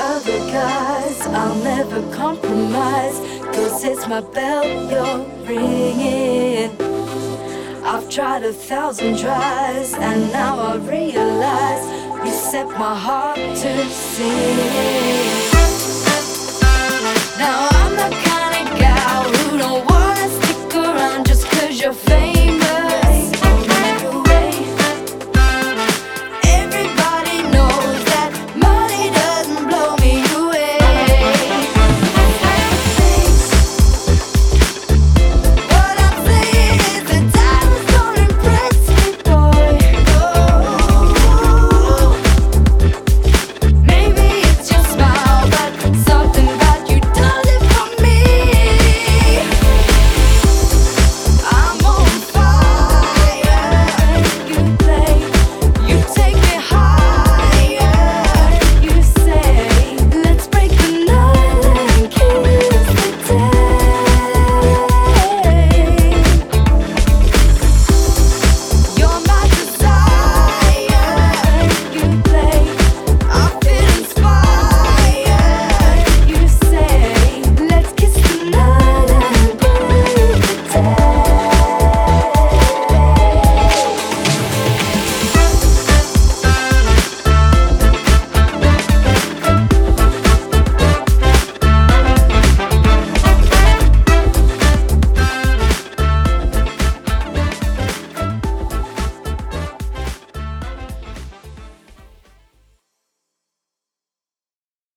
other guys. I'll never compromise, cause it's my bell you're ringing. I've tried a thousand tries, and now I realize you set my heart to sing.